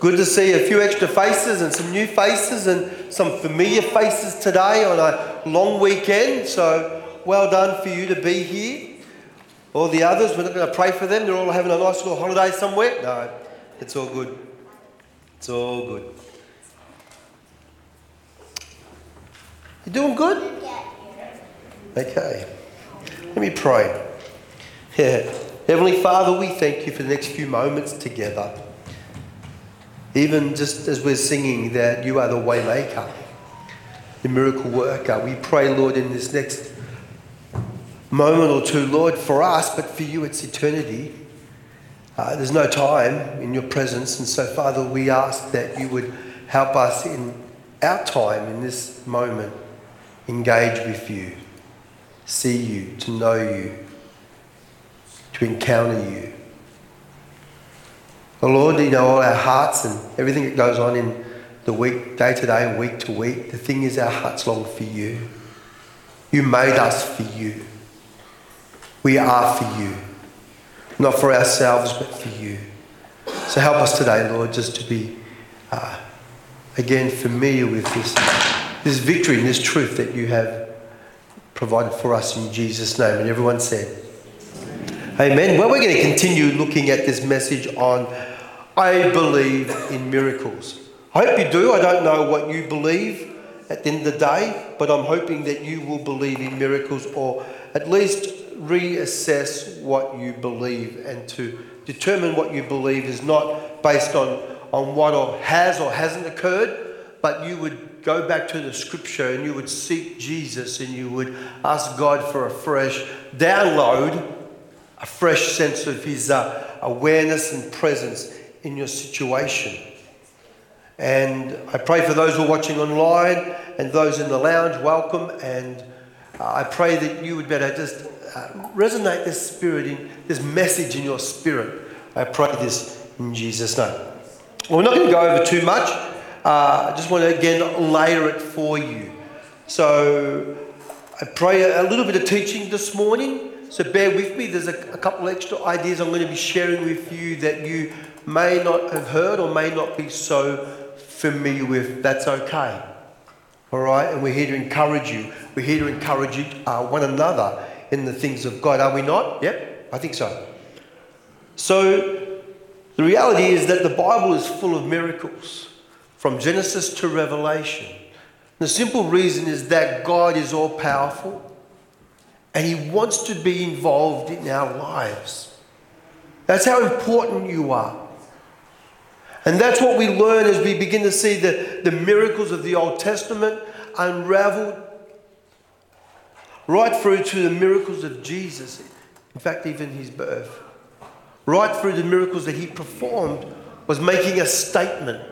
Good to see a few extra faces and some new faces and some familiar faces today on a long weekend. So well done for you to be here. All the others, we're not going to pray for them. They're all having a nice little holiday somewhere. No, it's all good. It's all good. You doing good? Okay. Let me pray. Yeah. Heavenly Father, we thank you for the next few moments together. Even just as we're singing that you are the waymaker, the miracle worker, we pray, Lord, in this next moment or two, Lord, for us, but for you it's eternity. Uh, there's no time in your presence, and so, Father, we ask that you would help us in our time in this moment engage with you, see you, to know you to encounter you. Oh Lord, you know all our hearts and everything that goes on in the week, day to day week to week. The thing is, our hearts long for you. You made us for you. We are for you. Not for ourselves, but for you. So help us today, Lord, just to be, uh, again, familiar with this, this victory and this truth that you have provided for us in Jesus' name. And everyone said, Amen. Well, we're going to continue looking at this message on I believe in miracles. I hope you do. I don't know what you believe at the end of the day, but I'm hoping that you will believe in miracles or at least reassess what you believe and to determine what you believe is not based on, on what or has or hasn't occurred, but you would go back to the scripture and you would seek Jesus and you would ask God for a fresh download a fresh sense of His uh, awareness and presence in your situation. And I pray for those who are watching online and those in the lounge, welcome. And uh, I pray that you would better just uh, resonate this spirit in this message in your spirit. I pray this in Jesus' name. Well, we're not going to go over too much. Uh, I just want to again layer it for you. So I pray a little bit of teaching this morning. So bear with me. There's a, a couple extra ideas I'm going to be sharing with you that you may not have heard or may not be so familiar with. That's okay. All right? And we're here to encourage you. We're here to encourage uh, one another in the things of God. Are we not? Yep, I think so. So the reality is that the Bible is full of miracles from Genesis to Revelation. The simple reason is that God is all powerful and He wants to be involved in our lives. That's how important you are. And that's what we learn as we begin to see the, the miracles of the Old Testament unraveled right through to the miracles of Jesus. In fact, even his birth. Right through the miracles that he performed was making a statement.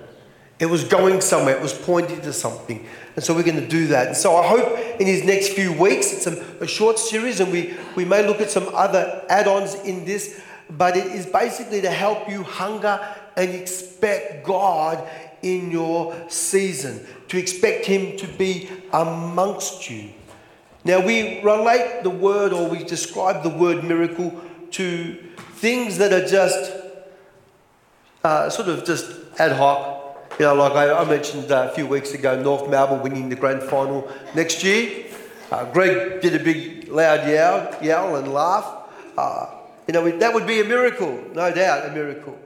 It was going somewhere, it was pointing to something. And so we're going to do that. And so I hope in these next few weeks, it's a, a short series, and we, we may look at some other add ons in this, but it is basically to help you hunger and expect God in your season, to expect Him to be amongst you. Now, we relate the word or we describe the word miracle to things that are just uh, sort of just ad hoc you know, like I, I mentioned uh, a few weeks ago, North Melbourne winning the grand final next year. Uh, Greg did a big loud yell, yell and laugh. Uh, you know, that would be a miracle, no doubt, a miracle.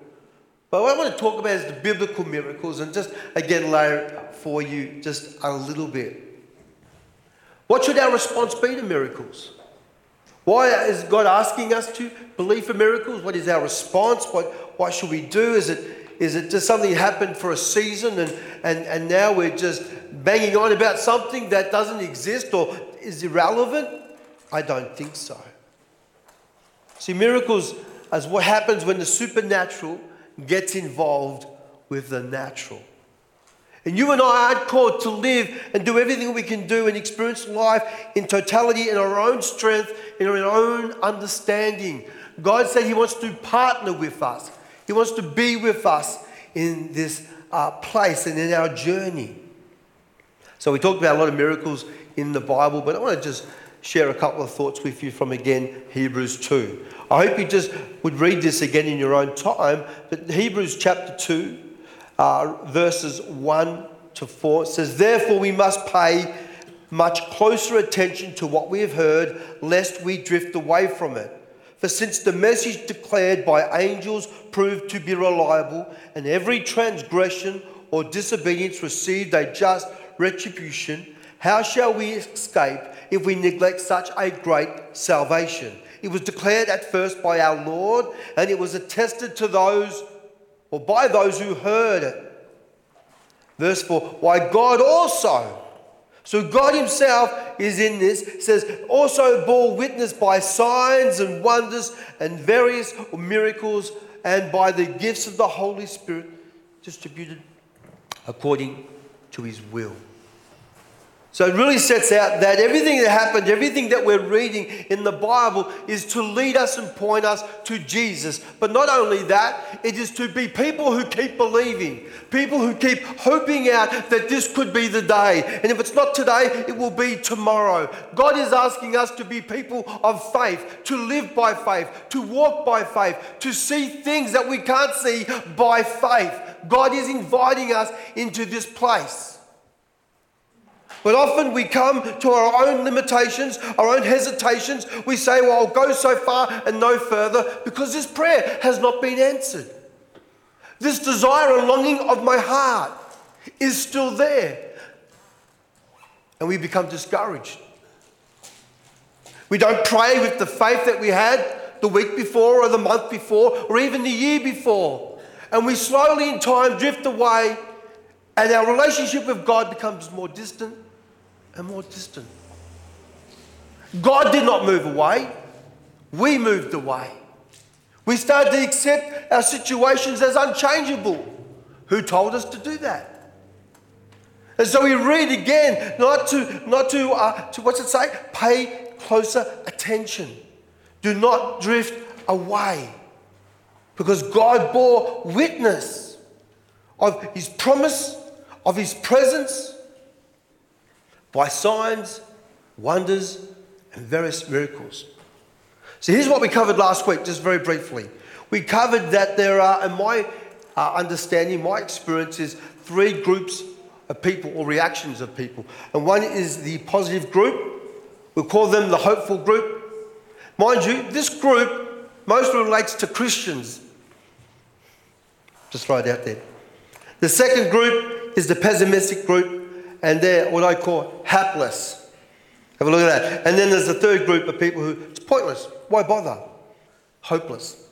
But what I want to talk about is the biblical miracles and just again lay it for you just a little bit. What should our response be to miracles? Why is God asking us to believe for miracles? What is our response? What, what should we do? Is it is it just something happened for a season and, and, and now we're just banging on about something that doesn't exist or is irrelevant? I don't think so. See, miracles is what happens when the supernatural gets involved with the natural. And you and I aren't called to live and do everything we can do and experience life in totality in our own strength, in our own understanding. God said He wants to partner with us. He wants to be with us in this uh, place and in our journey. So, we talked about a lot of miracles in the Bible, but I want to just share a couple of thoughts with you from again Hebrews 2. I hope you just would read this again in your own time. But Hebrews chapter 2, uh, verses 1 to 4. Says, Therefore, we must pay much closer attention to what we have heard, lest we drift away from it. For since the message declared by angels proved to be reliable, and every transgression or disobedience received a just retribution, how shall we escape if we neglect such a great salvation? It was declared at first by our Lord, and it was attested to those, or by those who heard it. Verse 4 Why God also so God Himself is in this, says, also bore witness by signs and wonders and various miracles and by the gifts of the Holy Spirit distributed according to His will. So it really sets out that everything that happened, everything that we're reading in the Bible is to lead us and point us to Jesus. But not only that, it is to be people who keep believing, people who keep hoping out that this could be the day. And if it's not today, it will be tomorrow. God is asking us to be people of faith, to live by faith, to walk by faith, to see things that we can't see by faith. God is inviting us into this place. But often we come to our own limitations, our own hesitations. We say, Well, I'll go so far and no further because this prayer has not been answered. This desire and longing of my heart is still there. And we become discouraged. We don't pray with the faith that we had the week before or the month before or even the year before. And we slowly in time drift away and our relationship with God becomes more distant and more distant. God did not move away, we moved away. We started to accept our situations as unchangeable. Who told us to do that? And so we read again, not to, not to, uh, to what's it say? Pay closer attention. Do not drift away. Because God bore witness of His promise, of His presence, by signs, wonders, and various miracles. So here's what we covered last week, just very briefly. We covered that there are, in my uh, understanding, my experience is three groups of people or reactions of people. And one is the positive group. We'll call them the hopeful group. Mind you, this group mostly relates to Christians. Just throw it out there. The second group is the pessimistic group and they're what I call hapless. Have a look at that. And then there's the third group of people who, it's pointless. Why bother? Hopeless.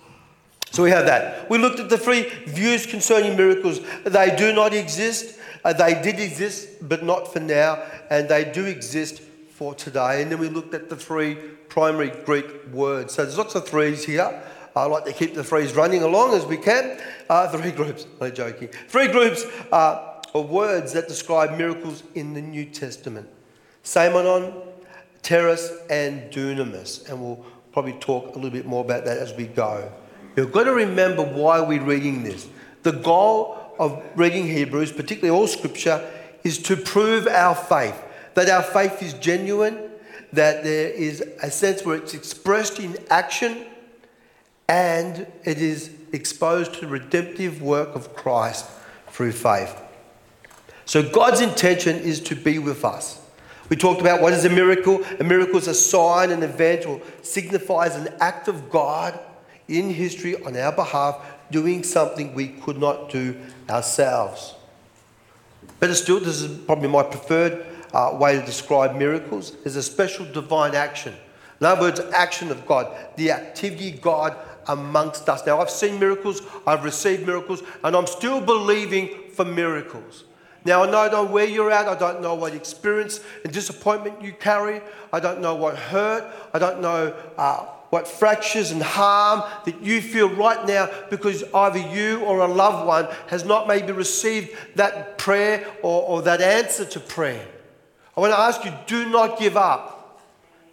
So we have that. We looked at the three views concerning miracles. They do not exist. Uh, they did exist, but not for now. And they do exist for today. And then we looked at the three primary Greek words. So there's lots of threes here. I like to keep the threes running along as we can. Uh, three groups. No joking. Three groups. Uh, or words that describe miracles in the New Testament Semeion, Teras, and Dunamis. And we'll probably talk a little bit more about that as we go. You've got to remember why we're reading this. The goal of reading Hebrews, particularly all scripture, is to prove our faith, that our faith is genuine, that there is a sense where it's expressed in action and it is exposed to the redemptive work of Christ through faith. So God's intention is to be with us. We talked about what is a miracle. A miracle is a sign, an event, or signifies an act of God in history on our behalf, doing something we could not do ourselves. Better still, this is probably my preferred uh, way to describe miracles, is a special divine action. In other words, action of God, the activity God amongst us. Now, I've seen miracles, I've received miracles, and I'm still believing for miracles. Now, I don't know where you're at. I don't know what experience and disappointment you carry. I don't know what hurt. I don't know uh, what fractures and harm that you feel right now because either you or a loved one has not maybe received that prayer or, or that answer to prayer. I want to ask you do not give up.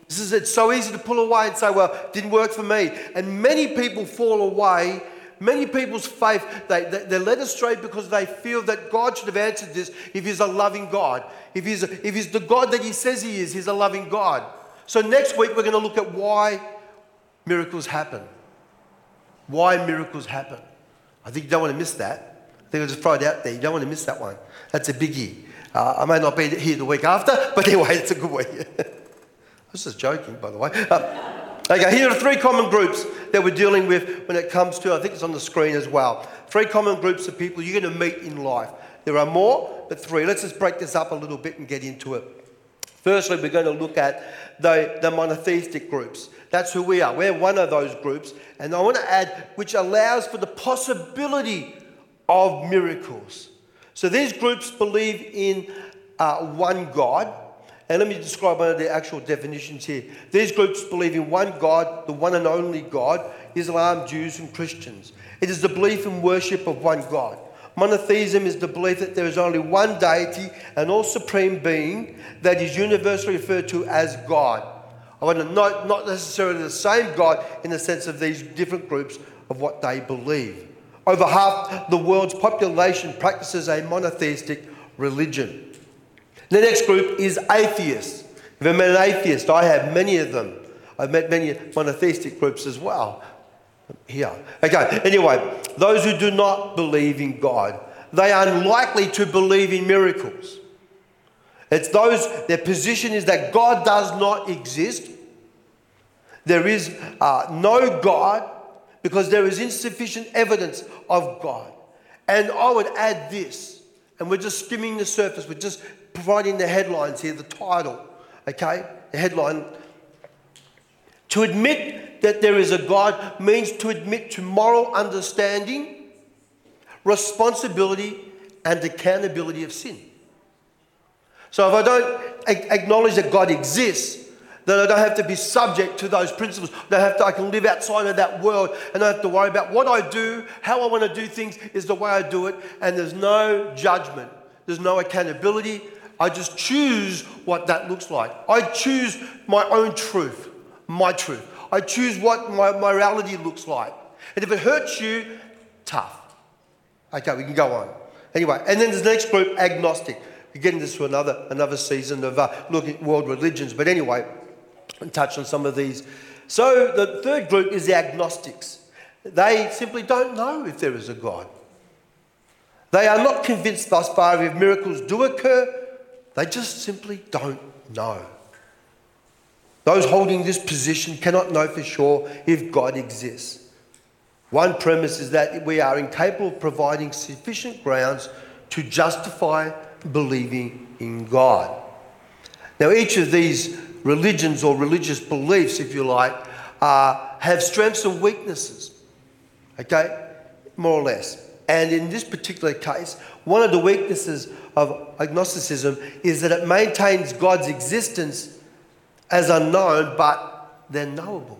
This is, it's so easy to pull away and say, well, it didn't work for me. And many people fall away Many people's faith, they, they, they're led astray because they feel that God should have answered this if He's a loving God. If he's, if he's the God that He says He is, He's a loving God. So next week, we're going to look at why miracles happen. Why miracles happen. I think you don't want to miss that. I think I'll just throw it out there. You don't want to miss that one. That's a biggie. Uh, I may not be here the week after, but anyway, it's a good week. I was just joking, by the way. Uh, Okay, here are three common groups that we're dealing with when it comes to, I think it's on the screen as well. Three common groups of people you're going to meet in life. There are more, but three. Let's just break this up a little bit and get into it. Firstly, we're going to look at the, the monotheistic groups. That's who we are. We're one of those groups. And I want to add, which allows for the possibility of miracles. So these groups believe in uh, one God and let me describe one of the actual definitions here. These groups believe in one God, the one and only God, Islam, Jews, and Christians. It is the belief and worship of one God. Monotheism is the belief that there is only one deity, an all supreme being that is universally referred to as God. I want to note not necessarily the same God in the sense of these different groups of what they believe. Over half the world's population practices a monotheistic religion. The next group is atheists. If met an atheist, I have many of them. I've met many monotheistic groups as well. Here. Okay, anyway, those who do not believe in God, they are unlikely to believe in miracles. It's those, their position is that God does not exist. There is uh, no God because there is insufficient evidence of God. And I would add this, and we're just skimming the surface, we're just providing the headlines here, the title, okay? The headline. To admit that there is a God means to admit to moral understanding, responsibility, and accountability of sin. So if I don't acknowledge that God exists, then I don't have to be subject to those principles. I, have to, I can live outside of that world and I don't have to worry about what I do, how I want to do things is the way I do it, and there's no judgment. There's no accountability. I just choose what that looks like. I choose my own truth, my truth. I choose what my morality looks like. And if it hurts you, tough. Okay, we can go on. Anyway, and then there's the next group, agnostic. We're getting this to another, another season of uh, looking at world religions. But anyway, and touch on some of these. So the third group is the agnostics. They simply don't know if there is a God. They are not convinced thus far if miracles do occur they just simply don't know. Those holding this position cannot know for sure if God exists. One premise is that we are incapable of providing sufficient grounds to justify believing in God. Now, each of these religions or religious beliefs, if you like, uh, have strengths and weaknesses. Okay? More or less. And in this particular case, one of the weaknesses of agnosticism is that it maintains God's existence as unknown, but they're knowable.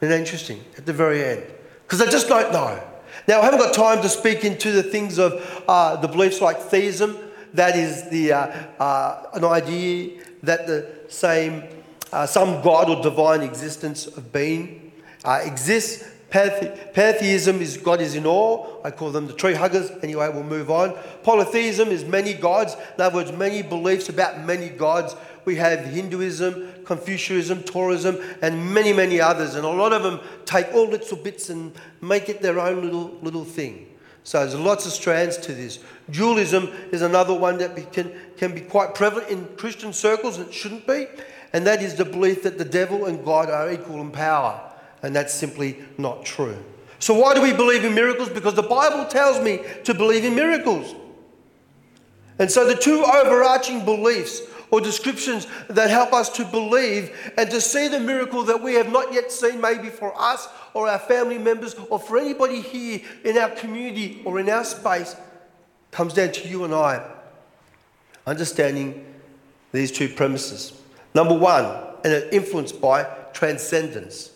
Isn't that interesting? At the very end. Because they just don't know. Now, I haven't got time to speak into the things of uh, the beliefs like theism. That is the, uh, uh, an idea that the same, uh, some God or divine existence of being uh, Pantheism is God is in all. I call them the tree huggers. Anyway, we'll move on. Polytheism is many gods. In other words, many beliefs about many gods. We have Hinduism, Confucianism, Taoism, and many, many others. And a lot of them take all little bits and make it their own little, little thing. So there's lots of strands to this. Dualism is another one that can, can be quite prevalent in Christian circles, and it shouldn't be. And that is the belief that the devil and God are equal in power and that's simply not true. So, why do we believe in miracles? Because the Bible tells me to believe in miracles. And so, the two overarching beliefs or descriptions that help us to believe and to see the miracle that we have not yet seen, maybe for us or our family members or for anybody here in our community or in our space, comes down to you and I understanding these two premises. Number one, and it influenced by transcendence.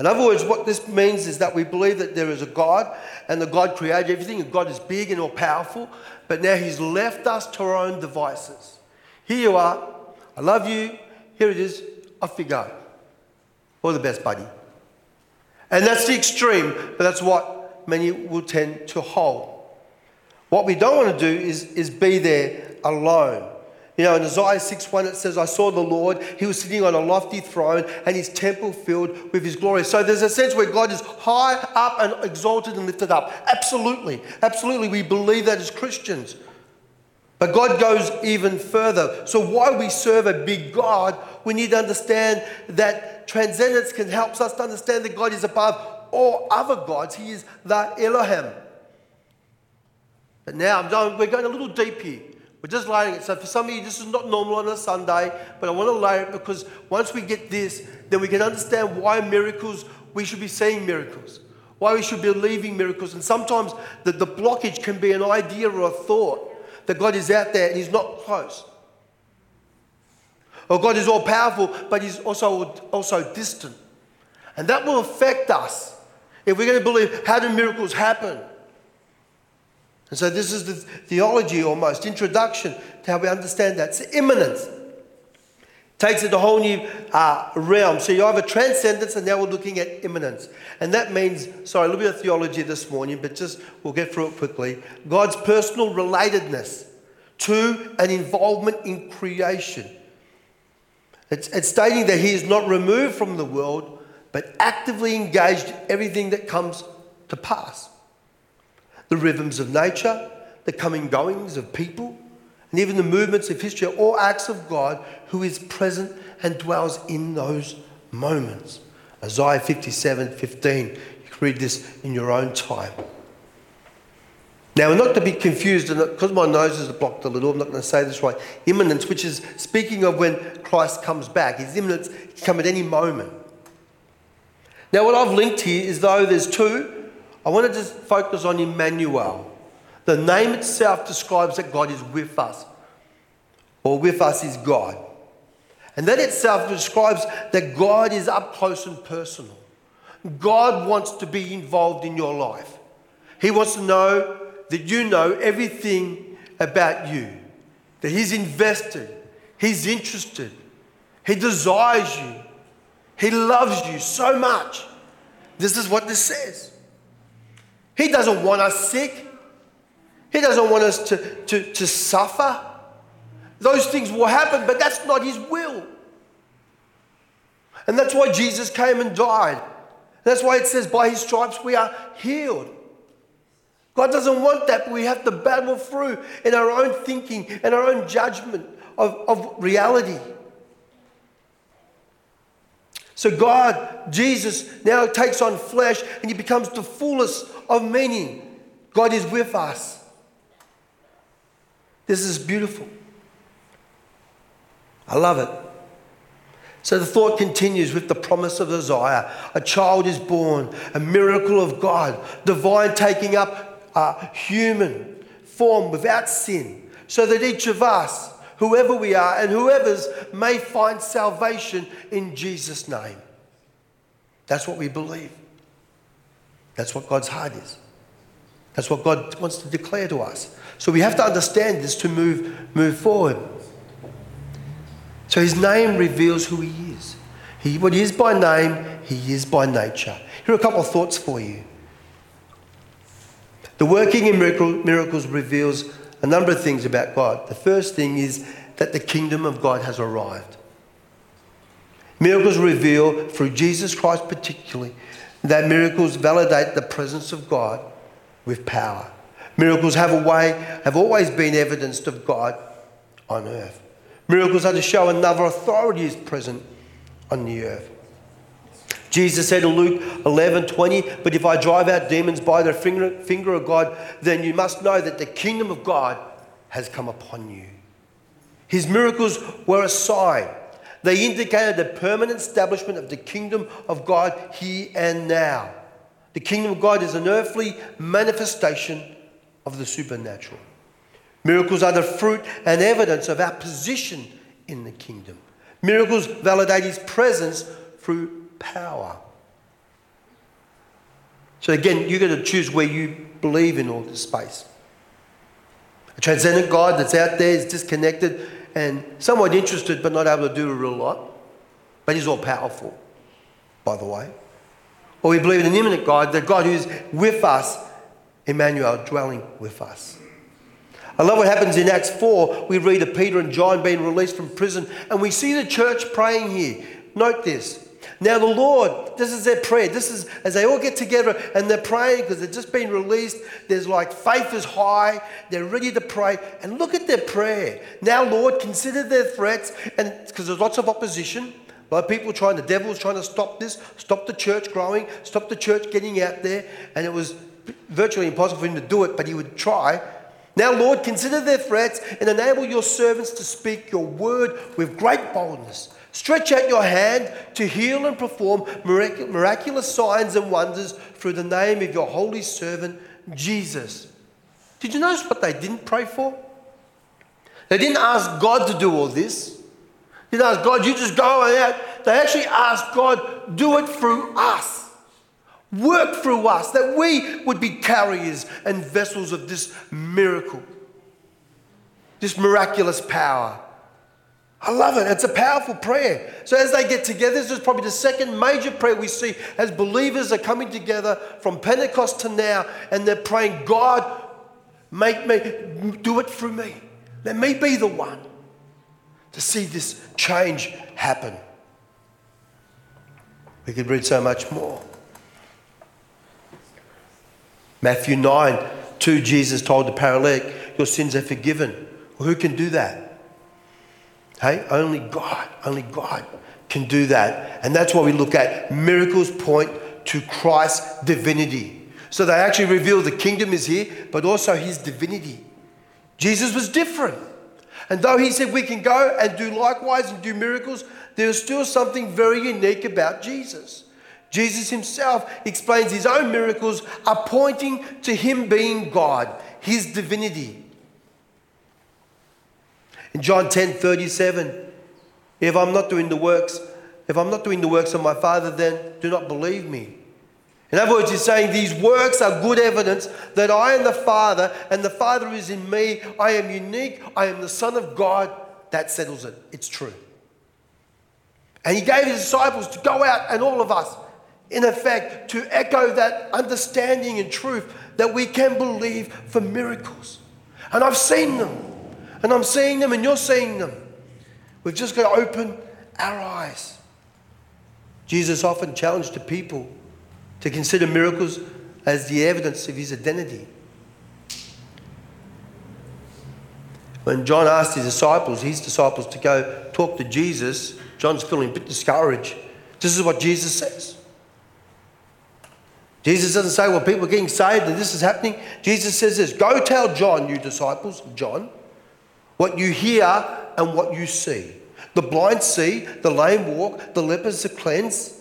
In other words, what this means is that we believe that there is a God and the God created everything and God is big and all powerful, but now He's left us to our own devices. Here you are. I love you. Here it is. Off you go. All the best, buddy. And that's the extreme, but that's what many will tend to hold. What we don't want to do is, is be there alone. You know, in Isaiah 6 1, it says, I saw the Lord, he was sitting on a lofty throne, and his temple filled with his glory. So there's a sense where God is high up and exalted and lifted up. Absolutely. Absolutely. We believe that as Christians. But God goes even further. So while we serve a big God, we need to understand that transcendence can help us to understand that God is above all other gods. He is the Elohim. But now we're going a little deep here. We're just layering it. So for some of you, this is not normal on a Sunday, but I want to lay it because once we get this, then we can understand why miracles, we should be seeing miracles, why we should be believing miracles. And sometimes the, the blockage can be an idea or a thought that God is out there and He's not close. Or God is all powerful, but He's also, also distant. And that will affect us if we're going to believe how do miracles happen? And so this is the theology almost, introduction to how we understand that. It's immanence. Takes it to a whole new uh, realm. So you have a transcendence, and now we're looking at immanence. And that means, sorry, a little bit of theology this morning, but just we'll get through it quickly. God's personal relatedness to an involvement in creation. It's, it's stating that He is not removed from the world, but actively engaged in everything that comes to pass. The rhythms of nature, the coming goings of people, and even the movements of history are all acts of God who is present and dwells in those moments. Isaiah 57 15. You can read this in your own time. Now, not to be confused, because my nose is blocked a little, I'm not going to say this right. Imminence, which is speaking of when Christ comes back, his imminence can come at any moment. Now, what I've linked here is though there's two, I want to just focus on Emmanuel. The name itself describes that God is with us, or with us is God. And that itself describes that God is up close and personal. God wants to be involved in your life. He wants to know that you know everything about you, that He's invested, He's interested, He desires you, He loves you so much. This is what this says. He doesn't want us sick. He doesn't want us to, to, to suffer. Those things will happen, but that's not His will. And that's why Jesus came and died. That's why it says, by His stripes we are healed. God doesn't want that, but we have to battle through in our own thinking and our own judgment of, of reality. So, God, Jesus, now takes on flesh and He becomes the fullest of meaning. God is with us. This is beautiful. I love it. So the thought continues with the promise of Isaiah. A child is born, a miracle of God, divine taking up a human form without sin, so that each of us, whoever we are and whoever's, may find salvation in Jesus' name. That's what we believe. That's what God's heart is. That's what God wants to declare to us. So we have to understand this to move, move forward. So his name reveals who he is. He, what he is by name, he is by nature. Here are a couple of thoughts for you. The working in miracle, miracles reveals a number of things about God. The first thing is that the kingdom of God has arrived. Miracles reveal, through Jesus Christ particularly, that miracles validate the presence of God with power. Miracles have a way, have always been evidenced of God on earth. Miracles are to show another authority is present on the earth. Jesus said in Luke 11 20, But if I drive out demons by the finger, finger of God, then you must know that the kingdom of God has come upon you. His miracles were a sign. They indicated the permanent establishment of the kingdom of God here and now. The kingdom of God is an earthly manifestation of the supernatural. Miracles are the fruit and evidence of our position in the kingdom. Miracles validate his presence through power. So again, you've got to choose where you believe in all this space. A transcendent God that's out there is disconnected and somewhat interested but not able to do a real lot. But he's all powerful, by the way. Or we believe in an immanent God, the God who's with us, Emmanuel, dwelling with us. I love what happens in Acts 4. We read of Peter and John being released from prison, and we see the church praying here. Note this. Now, the Lord, this is their prayer. This is as they all get together and they're praying because they've just been released. There's like faith is high. They're ready to pray. And look at their prayer. Now, Lord, consider their threats. And because there's lots of opposition, of people trying, the devil's trying to stop this, stop the church growing, stop the church getting out there. And it was virtually impossible for him to do it, but he would try. Now, Lord, consider their threats and enable your servants to speak your word with great boldness. Stretch out your hand to heal and perform miraculous signs and wonders through the name of your holy servant, Jesus. Did you notice what they didn't pray for? They didn't ask God to do all this. They didn't ask God, you just go out. They actually asked God, do it through us. Work through us, that we would be carriers and vessels of this miracle, this miraculous power. I love it. It's a powerful prayer. So as they get together, this is probably the second major prayer we see as believers are coming together from Pentecost to now, and they're praying, God, make me do it through me. Let me be the one to see this change happen. We could read so much more. Matthew 9, 2, Jesus told the paralytic, Your sins are forgiven. Well, who can do that? Hey, only God, only God can do that. And that's why we look at miracles point to Christ's divinity. So they actually reveal the kingdom is here, but also his divinity. Jesus was different. And though he said we can go and do likewise and do miracles, there's still something very unique about Jesus. Jesus himself explains his own miracles are pointing to him being God, his divinity. In John 10 37, if I'm not doing the works, if I'm not doing the works of my Father, then do not believe me. In other words, he's saying these works are good evidence that I am the Father and the Father is in me. I am unique. I am the Son of God. That settles it. It's true. And he gave his disciples to go out and all of us, in effect, to echo that understanding and truth that we can believe for miracles. And I've seen them. And I'm seeing them and you're seeing them. We've just got to open our eyes. Jesus often challenged the people to consider miracles as the evidence of his identity. When John asked his disciples, his disciples, to go talk to Jesus, John's feeling a bit discouraged. This is what Jesus says. Jesus doesn't say, well, people are getting saved and this is happening. Jesus says this Go tell John, you disciples John, what you hear and what you see. The blind see, the lame walk, the lepers are cleansed,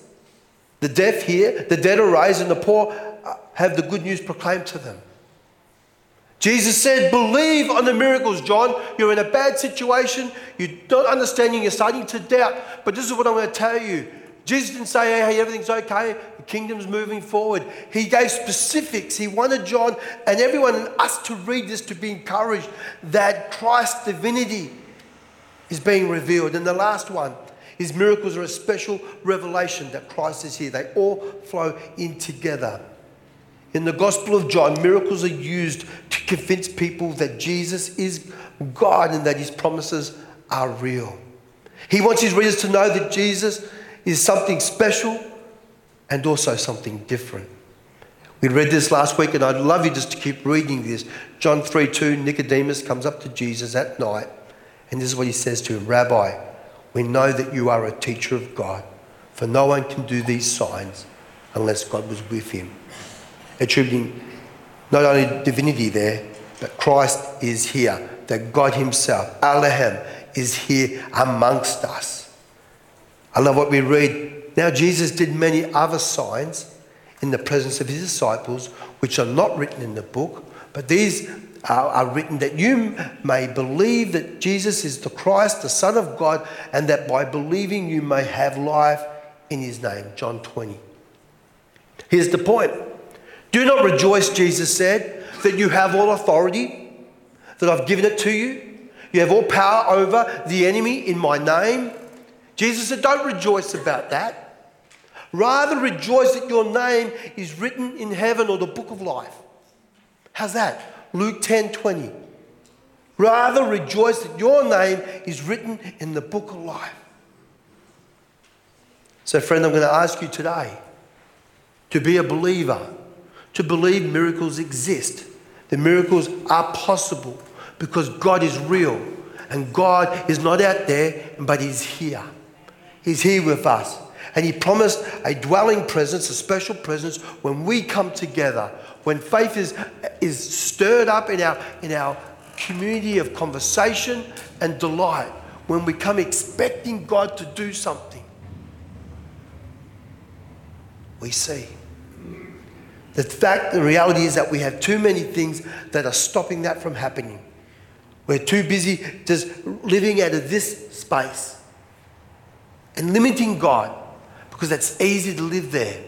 the deaf hear, the dead arise, and the poor uh, have the good news proclaimed to them. Jesus said, Believe on the miracles, John. You're in a bad situation. You're not understanding. You're starting to doubt. But this is what I'm going to tell you Jesus didn't say, hey, hey, everything's okay, kingdom's moving forward. He gave specifics. He wanted John and everyone and us to read this to be encouraged that Christ's divinity is being revealed. And the last one, his miracles are a special revelation that Christ is here. They all flow in together. In the Gospel of John, miracles are used to convince people that Jesus is God and that his promises are real. He wants his readers to know that Jesus is something special and also something different. We read this last week, and I'd love you just to keep reading this. John 3 2, Nicodemus comes up to Jesus at night, and this is what he says to him Rabbi, we know that you are a teacher of God, for no one can do these signs unless God was with him. Attributing not only divinity there, but Christ is here, that God Himself, Elohim, is here amongst us. I love what we read. Now, Jesus did many other signs in the presence of his disciples, which are not written in the book, but these are, are, written that you may believe that Jesus is the Christ, the Son of God, and that by believing you may have life in his name. John 20. Here's the point Do not rejoice, Jesus said, that you have all authority, that I've given it to you. You have all power over the enemy in my name. Jesus said, Don't rejoice about that. Rather, rejoice that your name is written in heaven or the book of life. How's that? Luke 10 20. Rather rejoice that your name is written in the book of life. So, friend, I'm going to ask you today to be a believer, to believe miracles exist. The miracles are possible because God is real and God is not out there, but He's here. He's here with us. And He promised a dwelling presence, a special presence when we come together, when faith is, is stirred up in our, in our community of conversation and delight, when we come expecting God to do something. We see. The fact, the reality is that we have too many things that are stopping that from happening. We're too busy just living out of this space and limiting God because it's easy to live there.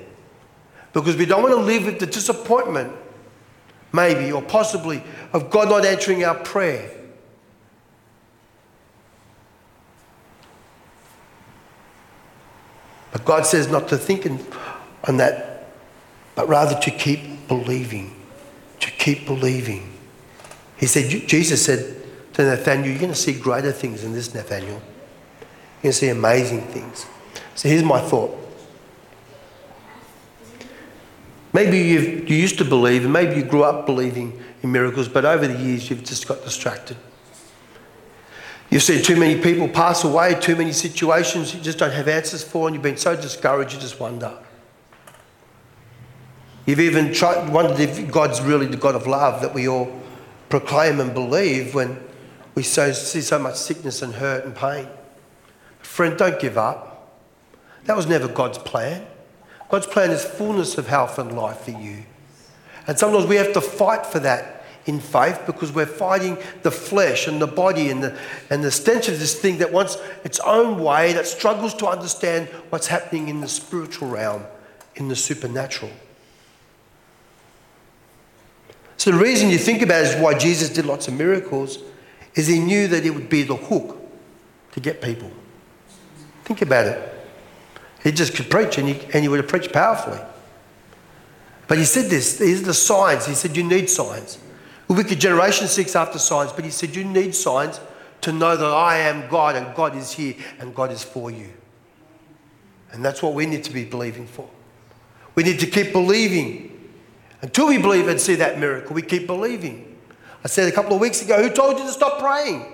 Because we don't want to live with the disappointment, maybe or possibly, of God not answering our prayer. But God says not to think on that, but rather to keep believing. To keep believing. He said, Jesus said to Nathaniel, You're going to see greater things than this, Nathaniel. You're going to see amazing things. So here's my thought. Maybe you used to believe, and maybe you grew up believing in miracles, but over the years you've just got distracted. You've seen too many people pass away, too many situations you just don't have answers for, and you've been so discouraged you just wonder. You've even tried, wondered if God's really the God of love that we all proclaim and believe when we so, see so much sickness and hurt and pain. Friend, don't give up. That was never God's plan. God's plan is fullness of health and life for you. And sometimes we have to fight for that in faith because we're fighting the flesh and the body and the, and the stench of this thing that wants its own way, that struggles to understand what's happening in the spiritual realm, in the supernatural. So, the reason you think about is why Jesus did lots of miracles is he knew that it would be the hook to get people. Think about it. He just could preach and he, and he would have preached powerfully. But he said this, these are the signs. He said, You need signs. The wicked generation seeks after signs, but he said, You need signs to know that I am God and God is here and God is for you. And that's what we need to be believing for. We need to keep believing. Until we believe and see that miracle, we keep believing. I said a couple of weeks ago, Who told you to stop praying?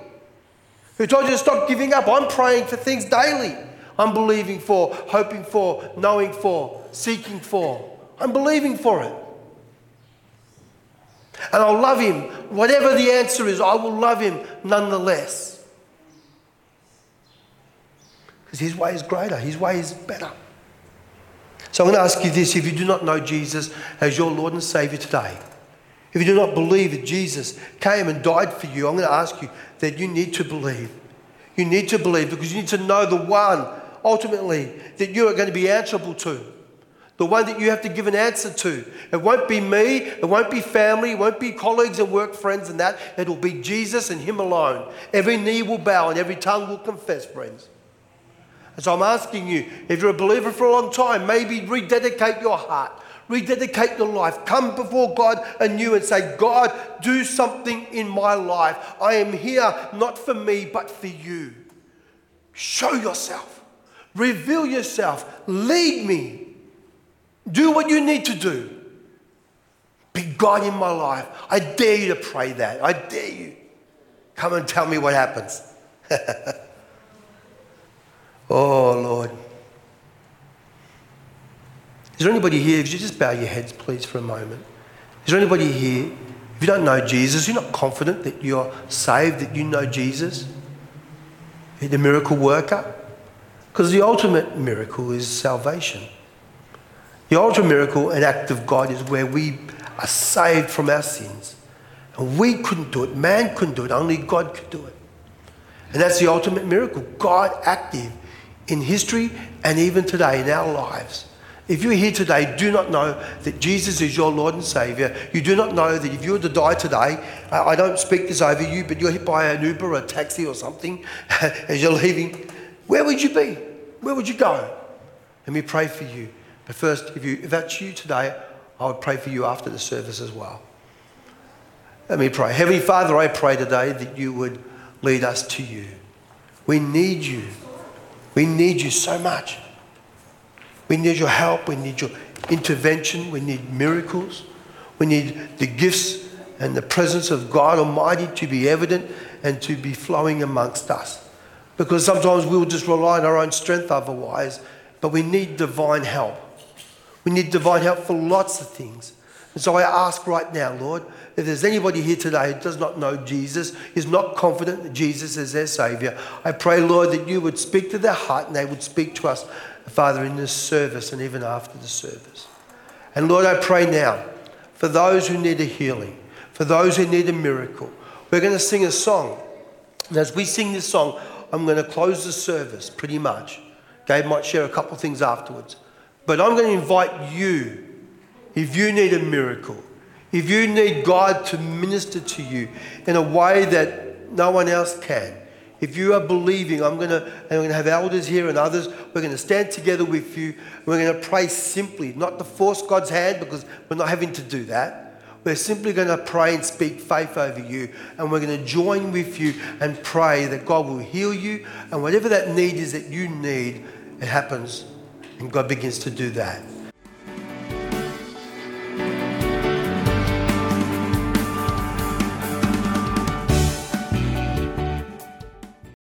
Who told you to stop giving up? I'm praying for things daily. I'm believing for, hoping for, knowing for, seeking for. I'm believing for it. And I'll love him. Whatever the answer is, I will love him nonetheless. Because his way is greater, his way is better. So I'm going to ask you this if you do not know Jesus as your Lord and Savior today, if you do not believe that Jesus came and died for you, I'm going to ask you that you need to believe. You need to believe because you need to know the one ultimately that you are going to be answerable to. The one that you have to give an answer to. It won't be me, it won't be family, it won't be colleagues and work friends and that. It'll be Jesus and Him alone. Every knee will bow and every tongue will confess, friends. And so I'm asking you, if you're a believer for a long time, maybe rededicate your heart, rededicate your life. Come before God anew and say, God, do something in my life. I am here not for me, but for you. Show yourself. Reveal yourself. Lead me. Do what you need to do. Be God in my life. I dare you to pray that. I dare you. Come and tell me what happens. oh, Lord. Is there anybody here? If you just bow your heads, please, for a moment. Is there anybody here? If you don't know Jesus, you're not confident that you're saved, that you know Jesus, the miracle worker. Because the ultimate miracle is salvation. The ultimate miracle, an act of God, is where we are saved from our sins. And we couldn't do it. Man couldn't do it. Only God could do it. And that's the ultimate miracle. God active in history and even today in our lives. If you're here today, do not know that Jesus is your Lord and Savior. You do not know that if you were to die today, I don't speak this over you, but you're hit by an Uber or a taxi or something as you're leaving where would you be? Where would you go? Let me pray for you. But first, if, you, if that's you today, I would pray for you after the service as well. Let me pray. Heavenly Father, I pray today that you would lead us to you. We need you. We need you so much. We need your help. We need your intervention. We need miracles. We need the gifts and the presence of God Almighty to be evident and to be flowing amongst us. Because sometimes we'll just rely on our own strength otherwise, but we need divine help. We need divine help for lots of things. And so I ask right now, Lord, if there's anybody here today who does not know Jesus, is not confident that Jesus is their Savior, I pray, Lord, that you would speak to their heart and they would speak to us, Father, in this service and even after the service. And Lord, I pray now for those who need a healing, for those who need a miracle. We're going to sing a song. And as we sing this song, I'm going to close the service pretty much. Gabe might share a couple things afterwards. But I'm going to invite you, if you need a miracle, if you need God to minister to you in a way that no one else can, if you are believing, I'm going to, we're going to have elders here and others, we're going to stand together with you. We're going to pray simply, not to force God's hand because we're not having to do that. We're simply going to pray and speak faith over you. And we're going to join with you and pray that God will heal you. And whatever that need is that you need, it happens. And God begins to do that.